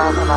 I'll